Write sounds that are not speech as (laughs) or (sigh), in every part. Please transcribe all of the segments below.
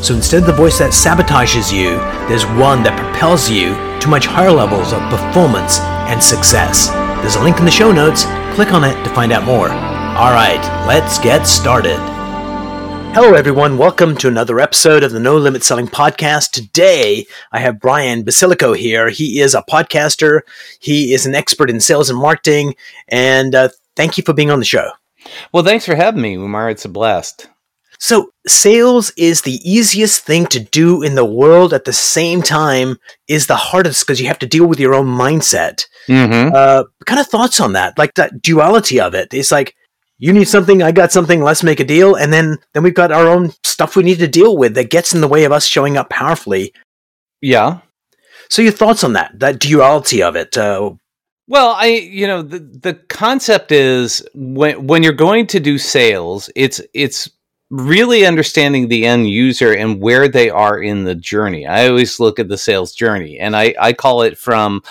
So instead of the voice that sabotages you, there's one that propels you to much higher levels of performance and success. There's a link in the show notes. Click on it to find out more. All right, let's get started. Hello, everyone. Welcome to another episode of the No Limit Selling Podcast. Today, I have Brian Basilico here. He is a podcaster, he is an expert in sales and marketing, and uh, thank you for being on the show. Well, thanks for having me, Umar. It's a blast. So, sales is the easiest thing to do in the world. At the same time, is the hardest because you have to deal with your own mindset. Mm-hmm. Uh, kind of thoughts on that, like that duality of it. It's like you need something, I got something. Let's make a deal, and then then we've got our own stuff we need to deal with that gets in the way of us showing up powerfully. Yeah. So, your thoughts on that? That duality of it. Uh, Well, I you know the the concept is when when you're going to do sales, it's it's really understanding the end user and where they are in the journey. I always look at the sales journey, and I I call it from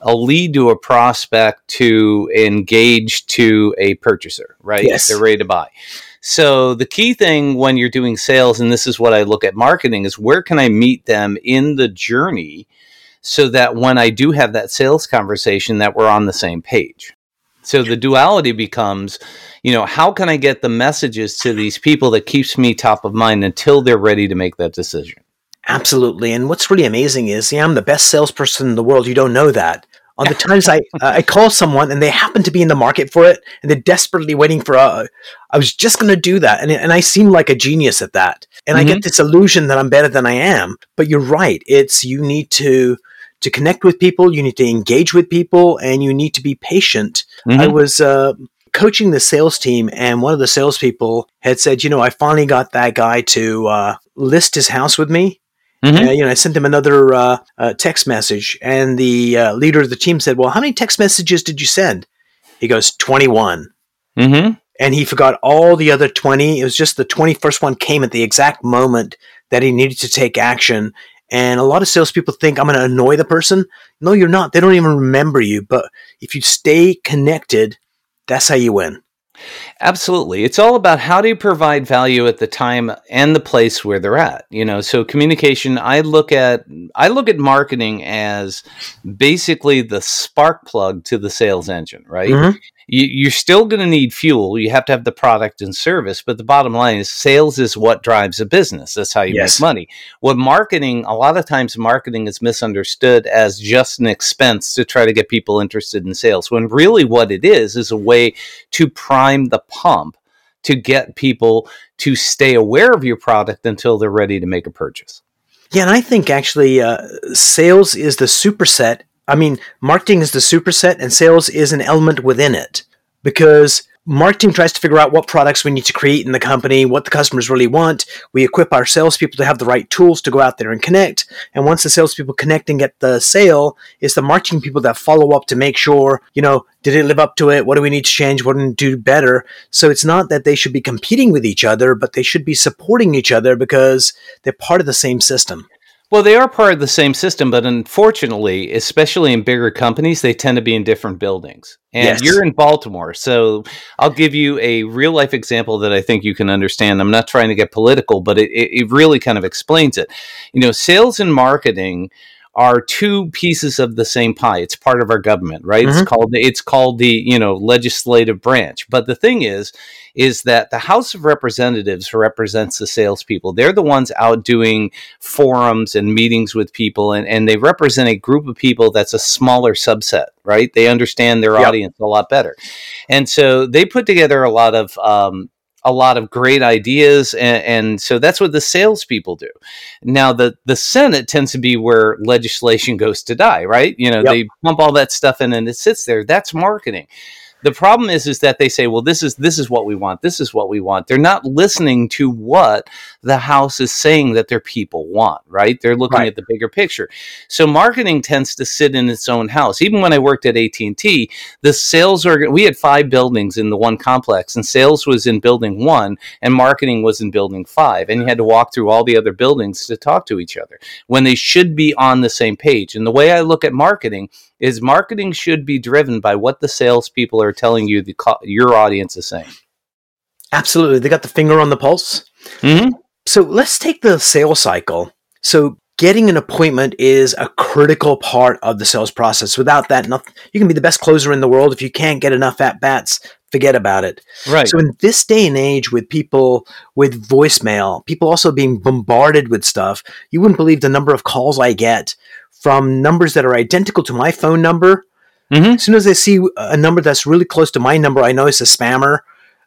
a lead to a prospect to engage to a purchaser, right? Yes. They're ready to buy. So the key thing when you're doing sales, and this is what I look at marketing, is where can I meet them in the journey so that when I do have that sales conversation that we're on the same page. So the duality becomes, you know, how can I get the messages to these people that keeps me top of mind until they're ready to make that decision? Absolutely. And what's really amazing is, yeah, I'm the best salesperson in the world. You don't know that. On the (laughs) times I uh, I call someone and they happen to be in the market for it and they're desperately waiting for uh, I was just going to do that and and I seem like a genius at that. And I get this illusion that I'm better than I am. But you're right. It's you need to to connect with people, you need to engage with people and you need to be patient. I Mhm. was uh, coaching the sales team, and one of the salespeople had said, "You know, I finally got that guy to uh, list his house with me." Mhm. Uh, you know, I sent him another uh, uh, text message, and the uh, leader of the team said, "Well, how many text messages did you send?" He goes, 21. Mm-hmm. And he forgot all the other 20. It was just the 21st one came at the exact moment that he needed to take action. And a lot of salespeople think I'm going to annoy the person. No, you're not. They don't even remember you. But if you stay connected, that's how you win. Absolutely. It's all about how do you provide value at the time and the place where they're at. You know, so communication, I look at I look at marketing as basically the spark plug to the sales engine, right? Mhm. You, you're still going to need fuel. You have to have the product and service, but the bottom line is sales is what drives a business. That's how you Yes. make money. What marketing, a lot of times marketing is misunderstood as just an expense to try to get people interested in sales, when really what it is is a way to prime the pump to get people to stay aware of your product until they're ready to make a purchase. Yeah, and I think actually uh, sales is the superset. I mean, marketing is the superset, and sales is an element within it because marketing tries to figure out what products we need to create in the company, what the customers really want. We equip our salespeople to have the right tools to go out there and connect. And once the salespeople connect and get the sale, it's the marketing people that follow up to make sure, you know, did it live up to it? What do we need to change? What do we do better? So it's not that they should be competing with each other, but they should be supporting each other because they're part of the same system. Well, they are part of the same system, but unfortunately, especially in bigger companies, they tend to be in different buildings. And Yes. you're in Baltimore. So I'll give you a real life example that I think you can understand. I'm not trying to get political, but it, it really kind of explains it. You know, sales and marketing are two pieces of the same pie. It's part of our government, right? Mhm. It's called it's called the, you know, legislative branch. But the thing is, is that the House of Representatives represents the salespeople. They're the ones out doing forums and meetings with people, and, and they represent a group of people that's a smaller subset, right? They understand their Yep. audience a lot better. And so they put together a lot of um, a lot of great ideas, and, and so that's what the salespeople do. Now, the the Senate tends to be where legislation goes to die, right? You know, Yep. they pump all that stuff in, and it sits there. That's marketing. The problem is, is that they say, well, this is this is what we want. This is what we want. They're not listening to what the house is saying that their people want, right? They're looking right. at the bigger picture. So marketing tends to sit in its own house. Even when I worked at AT&T, the sales organ we had five buildings in the one complex and sales was in building 1 and marketing was in building 5 and you had to walk through all the other buildings to talk to each other when they should be on the same page. And the way I look at marketing is marketing should be driven by what the salespeople are telling you the your audience is saying. Absolutely, they got the finger on the pulse. Mm-hmm. So let's take the sales cycle. So getting an appointment is a critical part of the sales process. Without that, nothing, you can be the best closer in the world. If you can't get enough at bats, forget about it. Right. So in this day and age, with people with voicemail, people also being bombarded with stuff, you wouldn't believe the number of calls I get from numbers that are identical to my phone number. Mm-hmm. As soon as I see a number that's really close to my number, I know it's a spammer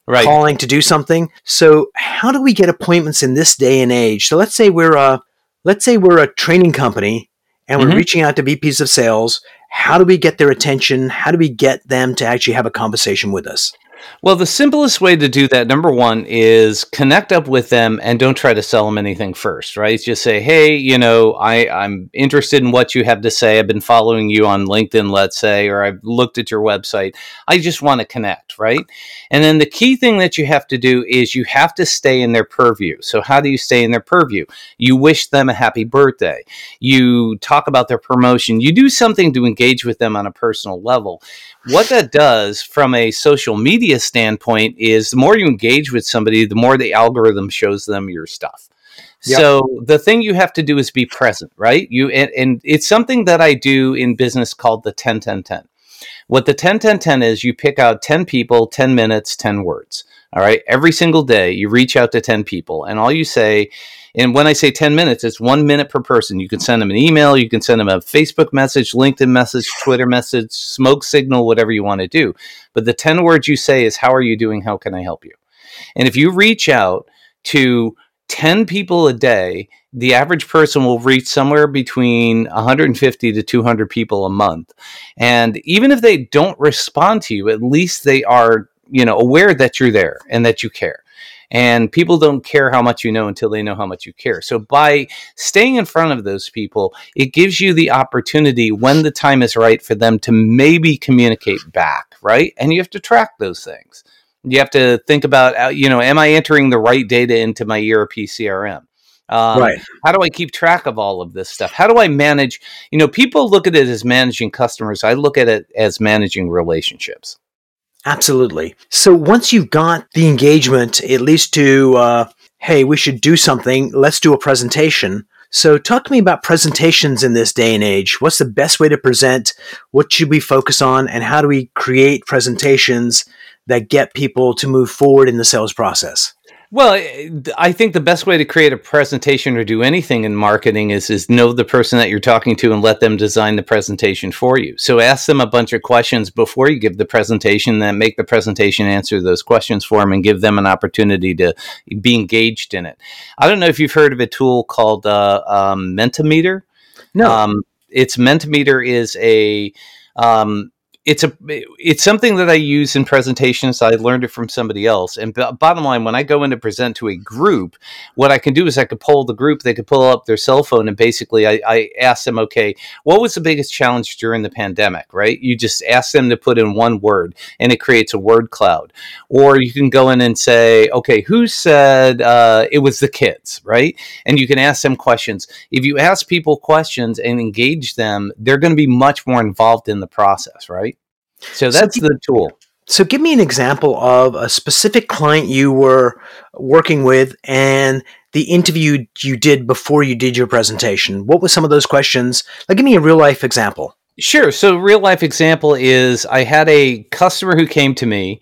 right. calling to do something. So how do we get appointments in this day and age? So let's say we're a let's say we're a training company and we're mm-hmm. reaching out to VPs of sales. How do we get their attention? How do we get them to actually have a conversation with us? Well, the simplest way to do that, number one, is connect up with them and don't try to sell them anything first, right? Just say, hey, you know, I, I'm interested in what you have to say. I've been following you on LinkedIn, let's say, or I've looked at your website. I just want to connect, right? And then the key thing that you have to do is you have to stay in their purview. So, how do you stay in their purview? You wish them a happy birthday. You talk about their promotion. You do something to engage with them on a personal level. What that does from a social media standpoint is the more you engage with somebody, the more the algorithm shows them your stuff. Yep. So the thing you have to do is be present, right? You and, and it's something that I do in business called the 10 10 10. What the 10 10 10 is you pick out 10 people, 10 minutes, 10 words. All right. Every single day, you reach out to 10 people, and all you say, and when I say 10 minutes, it's one minute per person. You can send them an email, you can send them a Facebook message, LinkedIn message, Twitter message, smoke signal, whatever you want to do. But the 10 words you say is, How are you doing? How can I help you? And if you reach out to 10 people a day, the average person will reach somewhere between 150 to 200 people a month. And even if they don't respond to you, at least they are you know aware that you're there and that you care and people don't care how much you know until they know how much you care so by staying in front of those people it gives you the opportunity when the time is right for them to maybe communicate back right and you have to track those things you have to think about uh, you know am i entering the right data into my erp crm um, right. How do I keep track of all of this stuff? How do I manage? You know, people look at it as managing customers. I look at it as managing relationships. Absolutely. So once you've got the engagement, at least to, uh, hey, we should do something, let's do a presentation. So talk to me about presentations in this day and age. What's the best way to present? What should we focus on? And how do we create presentations that get people to move forward in the sales process? Well, I think the best way to create a presentation or do anything in marketing is is know the person that you're talking to and let them design the presentation for you. So ask them a bunch of questions before you give the presentation, then make the presentation answer those questions for them and give them an opportunity to be engaged in it. I don't know if you've heard of a tool called uh, um, Mentimeter. No, um, it's Mentimeter is a um, it's a it's something that I use in presentations. I learned it from somebody else. And b- bottom line, when I go in to present to a group, what I can do is I could pull the group. They could pull up their cell phone, and basically, I, I ask them, okay, what was the biggest challenge during the pandemic? Right? You just ask them to put in one word, and it creates a word cloud. Or you can go in and say, okay, who said uh, it was the kids? Right? And you can ask them questions. If you ask people questions and engage them, they're going to be much more involved in the process. Right? So that's so, the tool. So give me an example of a specific client you were working with and the interview you did before you did your presentation. What were some of those questions? Like give me a real life example. Sure. So real life example is I had a customer who came to me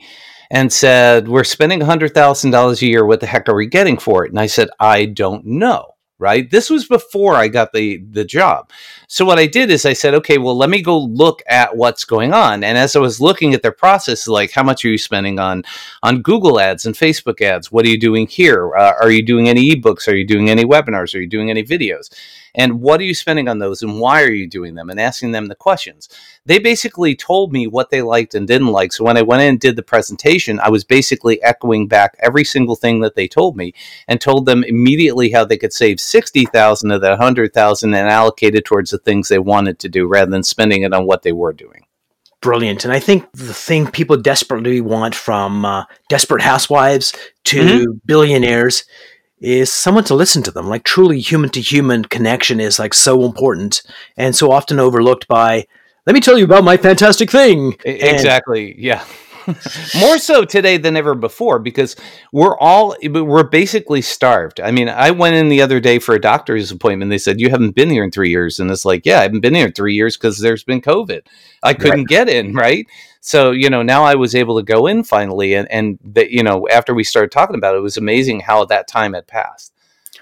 and said, "We're spending $100,000 a year. What the heck are we getting for it?" And I said, "I don't know." right this was before i got the the job so what i did is i said okay well let me go look at what's going on. And as i was looking at their process like how much are you spending on on google ads and facebook ads? What are you doing here? Uh, are you doing any ebooks? Are you doing any webinars? Are you doing any videos and what are you spending on those and why are you doing them and asking them the questions they basically told me what they liked and didn't like so when i went in and did the presentation i was basically echoing back every single thing that they told me and told them immediately how they could save 60000 of that 100000 and allocate it towards the things they wanted to do rather than spending it on what they were doing brilliant. And I think the thing people desperately want from uh, desperate housewives to mm-hmm. billionaires is someone to listen to them. Like truly human to human connection is like so important and so often overlooked by let me tell you about my fantastic thing. Exactly. And, yeah. (laughs) more so today than ever before because we're all we're basically starved. I mean, I went in the other day for a doctor's appointment. They said you haven't been here in three years, and it's like, yeah, I haven't been here in three years because there's been COVID. I couldn't right. get in, right? So you know, now I was able to go in finally, and and that you know, after we started talking about it, it was amazing how that time had passed.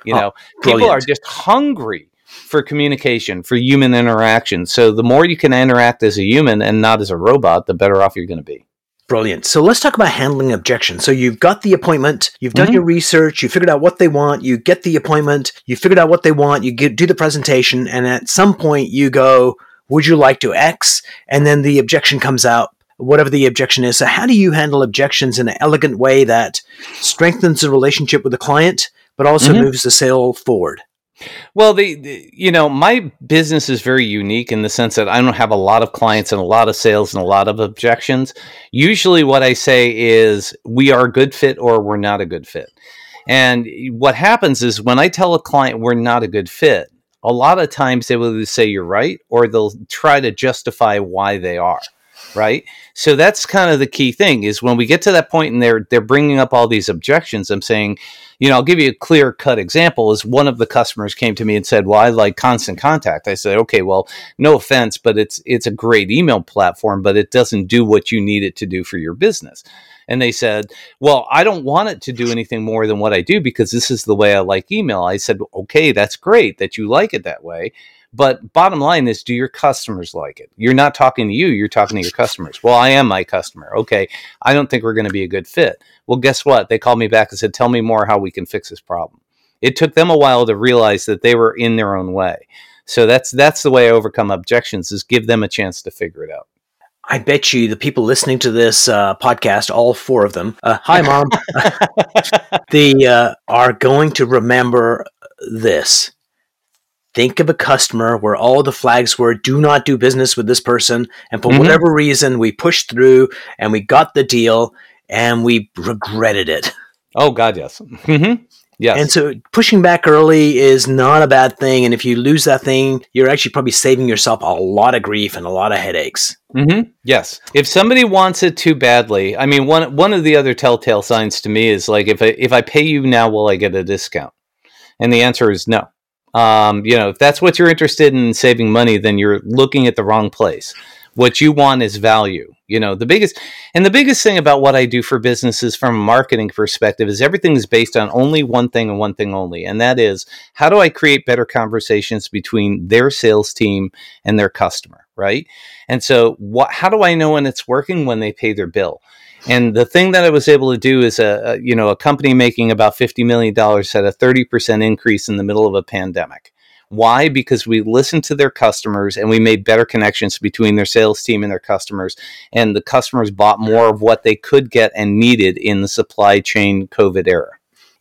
You oh, know, brilliant. people are just hungry for communication, for human interaction. So the more you can interact as a human and not as a robot, the better off you're going to be. Brilliant. So let's talk about handling objections. So you've got the appointment, you've done mm-hmm. your research, you figured out what they want, you get the appointment, you figured out what they want, you get, do the presentation, and at some point you go, would you like to X? And then the objection comes out, whatever the objection is. So how do you handle objections in an elegant way that strengthens the relationship with the client, but also mm-hmm. moves the sale forward? Well, the, the, you know my business is very unique in the sense that I don't have a lot of clients and a lot of sales and a lot of objections. Usually, what I say is we are a good fit or we're not a good fit. And what happens is when I tell a client we're not a good fit, a lot of times they will say you're right or they'll try to justify why they are right? So that's kind of the key thing is when we get to that point and they're they're bringing up all these objections i'm saying you know i'll give you a clear cut example is one of the customers came to me and said well i like constant contact. I said okay well no offense but it's it's a great email platform but it doesn't do what you need it to do for your business. And they said well i don't want it to do anything more than what i do because this is the way i like email. I said okay that's great that you like it that way but bottom line is, do your customers like it? You're not talking to you, you're talking to your customers. Well, I am my customer. Okay, I don't think we're going to be a good fit. Well, guess what? They called me back and said, tell me more how we can fix this problem. It took them a while to realize that they were in their own way. So that's that's the way I overcome objections is give them a chance to figure it out. I bet you the people listening to this uh, podcast, all four of them, uh, hi mom, (laughs) (laughs) they uh, are going to remember this think of a customer where all the flags were do not do business with this person. And for mm-hmm. whatever reason we pushed through and we got the deal and we regretted it. Oh god yes. Mm-hmm. yes. And so pushing back early is not a bad thing. And if you lose that thing you're actually probably saving yourself a lot of grief and a lot of headaches. Mm-hmm. yes. If somebody wants it too badly i mean one one of the other telltale signs to me is like if I, if I pay you now will i get a discount? And the answer is no um, you know, if that's what you're interested in saving money, then you're looking at the wrong place. What you want is value. You know, the biggest and the biggest thing about what I do for businesses from a marketing perspective is everything is based on only one thing and one thing only, and that is how do I create better conversations between their sales team and their customer, right? And so, what? How do I know when it's working when they pay their bill? And the thing that I was able to do is a, a you know a company making about fifty million dollars had a thirty percent increase in the middle of a pandemic. Why? Because we listened to their customers and we made better connections between their sales team and their customers. And the customers bought more of what they could get and needed in the supply chain COVID era.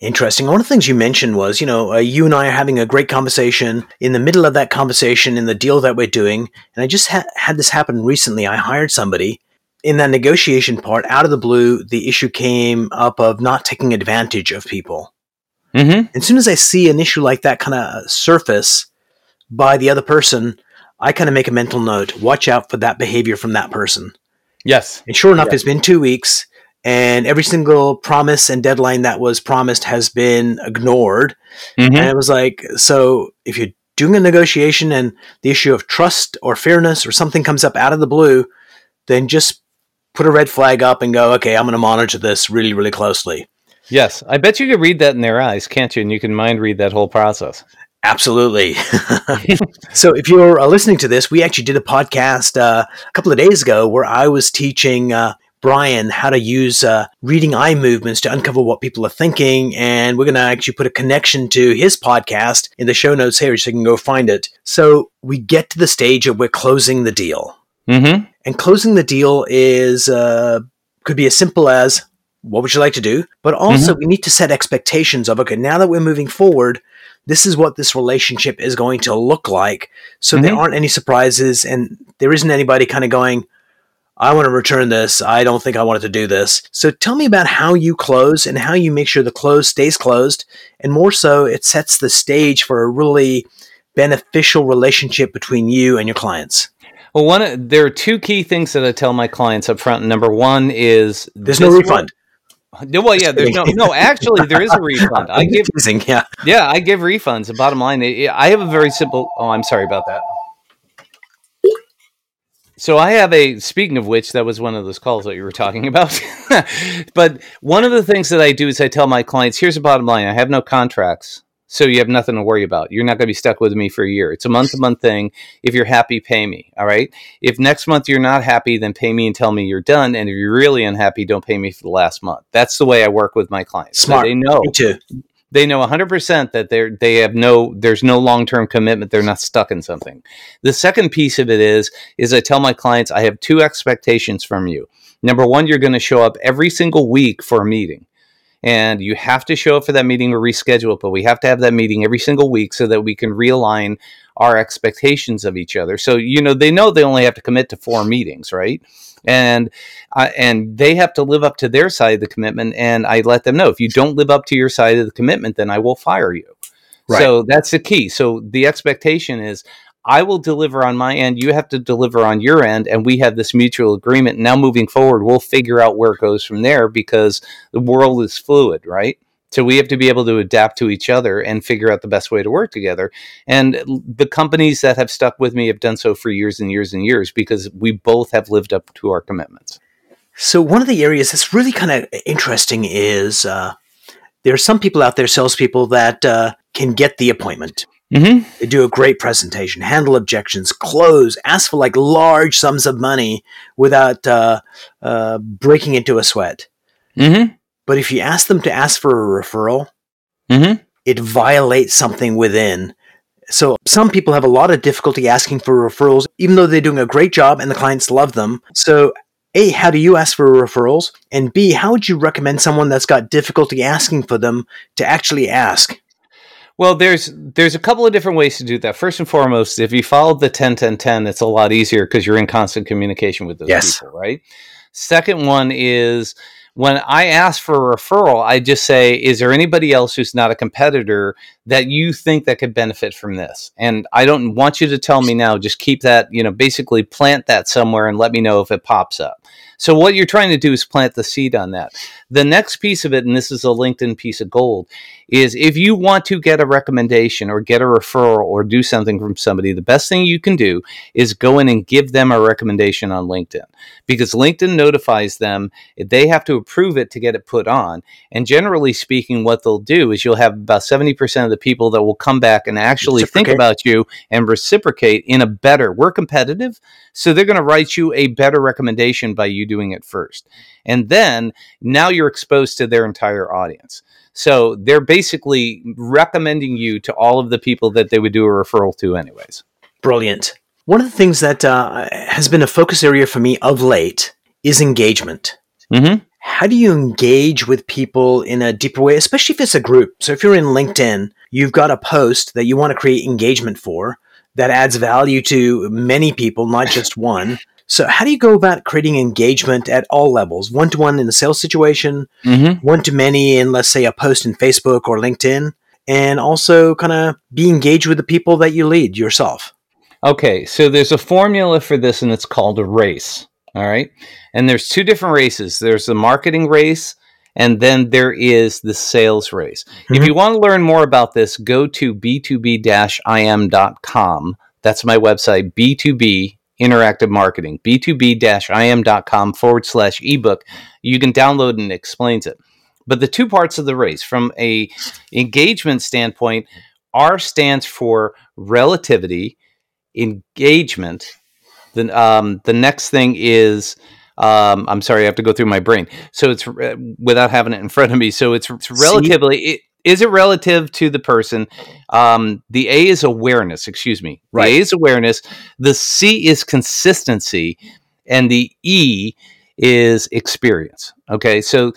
Interesting. One of the things you mentioned was, you know, uh, you and I are having a great conversation. In the middle of that conversation, in the deal that we're doing, and I just ha- had this happen recently. I hired somebody in that negotiation part, out of the blue, the issue came up of not taking advantage of people. Mm-hmm. As soon as I see an issue like that kind of surface by the other person, I kind of make a mental note: watch out for that behavior from that person. Yes. And sure enough, it's been two weeks, and every single promise and deadline that was promised has been ignored. Mm-hmm. And it was like, so if you're doing a negotiation and the issue of trust or fairness or something comes up out of the blue, then just put a red flag up and go, okay, I'm going to monitor this really, really closely. Yes, I bet you could read that in their eyes, can't you? And you can mind read that whole process. Absolutely. (laughs) so, if you're uh, listening to this, we actually did a podcast uh, a couple of days ago where I was teaching uh, Brian how to use uh, reading eye movements to uncover what people are thinking. And we're going to actually put a connection to his podcast in the show notes here so you can go find it. So we get to the stage of we're closing the deal. Mm-hmm. And closing the deal is uh, could be as simple as what would you like to do? But also, mm-hmm. we need to set expectations of okay, now that we're moving forward, this is what this relationship is going to look like. So mm-hmm. there aren't any surprises, and there isn't anybody kind of going, I want to return this. I don't think I wanted to do this. So tell me about how you close and how you make sure the close stays closed. And more so, it sets the stage for a really beneficial relationship between you and your clients. Well, one there are two key things that I tell my clients up front. Number one is there's no refund. Well, yeah, there's no (laughs) no. Actually, there is a refund. I give yeah, yeah, I give refunds. The bottom line, I have a very simple. Oh, I'm sorry about that. So I have a. Speaking of which, that was one of those calls that you were talking about. (laughs) but one of the things that I do is I tell my clients, "Here's the bottom line: I have no contracts. So you have nothing to worry about. You're not going to be stuck with me for a year. It's a month to month thing. If you're happy, pay me. All right. If next month you're not happy, then pay me and tell me you're done. And if you're really unhappy, don't pay me for the last month. That's the way I work with my clients. Smart. So they know. Me too. They know 100% that they're they have no there's no long-term commitment. They're not stuck in something. The second piece of it is is I tell my clients I have two expectations from you. Number 1, you're going to show up every single week for a meeting and you have to show up for that meeting or reschedule it. But we have to have that meeting every single week so that we can realign our expectations of each other. So you know they know they only have to commit to four meetings, right? And uh, and they have to live up to their side of the commitment. And I let them know if you don't live up to your side of the commitment, then I will fire you. Right. So that's the key. So the expectation is I will deliver on my end. You have to deliver on your end. And we have this mutual agreement. Now, moving forward, we'll figure out where it goes from there because the world is fluid, right? So we have to be able to adapt to each other and figure out the best way to work together. And the companies that have stuck with me have done so for years and years and years because we both have lived up to our commitments. So one of the areas that's really kind of interesting is uh, there are some people out there, salespeople, that uh, can get the appointment. Mm-hmm. They do a great presentation, handle objections, close, ask for like large sums of money without uh, uh, breaking into a sweat. Mm-hmm. But if you ask them to ask for a referral, mm-hmm. it violates something within. So some people have a lot of difficulty asking for referrals, even though they're doing a great job and the clients love them. So a, how do you ask for referrals? And B, how would you recommend someone that's got difficulty asking for them to actually ask? Well, there's there's a couple of different ways to do that. First and foremost, if you follow the 10 10 10, it's a lot easier because you're in constant communication with those yes. people, right? Second one is when I ask for a referral, I just say, is there anybody else who's not a competitor that you think that could benefit from this? And I don't want you to tell me now, just keep that, you know, basically plant that somewhere and let me know if it pops up. So what you're trying to do is plant the seed on that. The next piece of it, and this is a LinkedIn piece of gold, is if you want to get a recommendation or get a referral or do something from somebody, the best thing you can do is go in and give them a recommendation on LinkedIn because LinkedIn notifies them they have to approve it to get it put on. And generally speaking, what they'll do is you'll have about 70% of the people that will come back and actually think about you and reciprocate in a better, we're competitive. So they're going to write you a better recommendation by you doing it first. And then now you're exposed to their entire audience. So they're basically recommending you to all of the people that they would do a referral to, anyways. Brilliant. One of the things that uh, has been a focus area for me of late is engagement. Mm-hmm. How do you engage with people in a deeper way, especially if it's a group? So if you're in LinkedIn, you've got a post that you want to create engagement for that adds value to many people, not just (laughs) one. So, how do you go about creating engagement at all levels? One to one in a sales situation, mm-hmm. one to many in, let's say, a post in Facebook or LinkedIn, and also kind of be engaged with the people that you lead yourself? Okay, so there's a formula for this, and it's called a race. All right. And there's two different races there's the marketing race, and then there is the sales race. Mm-hmm. If you want to learn more about this, go to b2b im.com. That's my website, B2B interactive marketing, b2b-im.com forward slash ebook. You can download and it explains it. But the two parts of the race, from a engagement standpoint, R stands for relativity, engagement. Then um, the next thing is Um, I'm sorry, I have to go through my brain. So it's uh, without having it in front of me. So it's, it's relatively. It, is it relative to the person? Um, the A is awareness. Excuse me. Right. The A is awareness. The C is consistency, and the E is experience. Okay. So,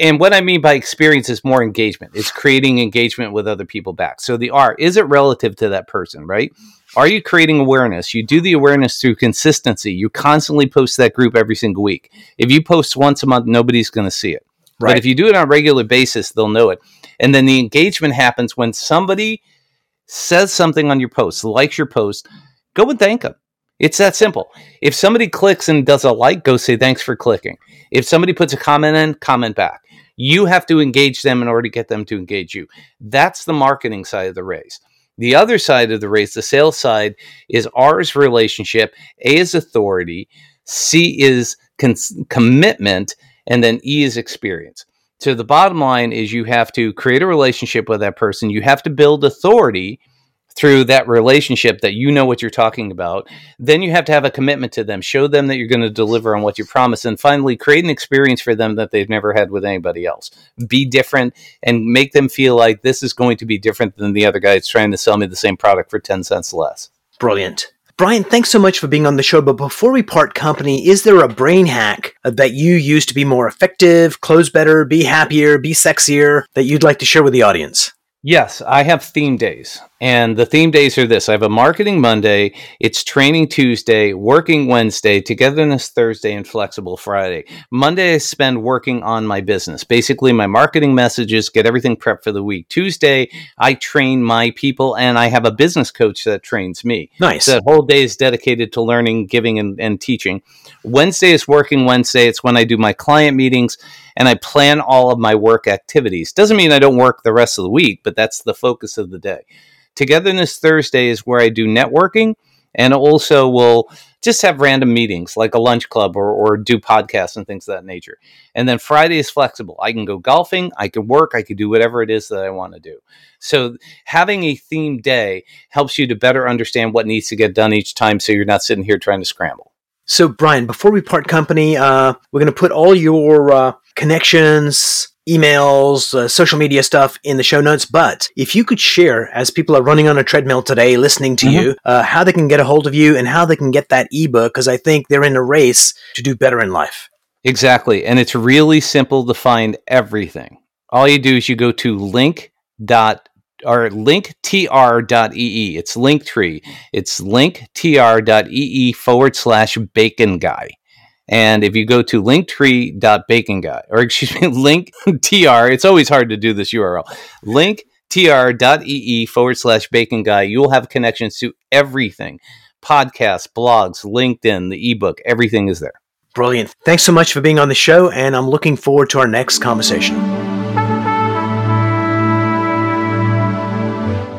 and what I mean by experience is more engagement. It's creating engagement with other people back. So the R is it relative to that person, right? Are you creating awareness? You do the awareness through consistency. You constantly post that group every single week. If you post once a month, nobody's going to see it. Right. But if you do it on a regular basis, they'll know it. And then the engagement happens when somebody says something on your post, likes your post, go and thank them. It's that simple. If somebody clicks and does a like, go say thanks for clicking. If somebody puts a comment in, comment back. You have to engage them in order to get them to engage you. That's the marketing side of the race. The other side of the race, the sales side, is R's relationship, A is authority, C is cons- commitment, and then E is experience. So the bottom line is you have to create a relationship with that person. You have to build authority through that relationship that you know what you're talking about. Then you have to have a commitment to them, show them that you're going to deliver on what you promise, and finally create an experience for them that they've never had with anybody else. Be different and make them feel like this is going to be different than the other guy that's trying to sell me the same product for 10 cents less. Brilliant. Brian, thanks so much for being on the show. But before we part company, is there a brain hack that you use to be more effective, close better, be happier, be sexier that you'd like to share with the audience? Yes, I have theme days. And the theme days are this I have a marketing Monday, it's training Tuesday, working Wednesday, togetherness Thursday, and flexible Friday. Monday, I spend working on my business, basically my marketing messages, get everything prepped for the week. Tuesday, I train my people, and I have a business coach that trains me. Nice. So that whole day is dedicated to learning, giving, and, and teaching. Wednesday is working Wednesday. It's when I do my client meetings and I plan all of my work activities. Doesn't mean I don't work the rest of the week, but that's the focus of the day. Togetherness Thursday is where I do networking and also will just have random meetings like a lunch club or, or do podcasts and things of that nature. And then Friday is flexible. I can go golfing, I can work, I can do whatever it is that I want to do. So having a themed day helps you to better understand what needs to get done each time so you're not sitting here trying to scramble. So, Brian, before we part company, uh, we're going to put all your uh, connections, emails, uh, social media stuff in the show notes. But if you could share, as people are running on a treadmill today listening to mm-hmm. you, uh, how they can get a hold of you and how they can get that ebook, because I think they're in a race to do better in life. Exactly. And it's really simple to find everything. All you do is you go to link dot or linktr.ee. It's Linktree. It's linktr.ee forward slash bacon guy. And if you go to linktree.baconguy, or (laughs) excuse me, linktr, it's always hard to do this URL, linktr.ee forward slash bacon guy, you'll have connections to everything podcasts, blogs, LinkedIn, the ebook, everything is there. Brilliant. Thanks so much for being on the show, and I'm looking forward to our next conversation.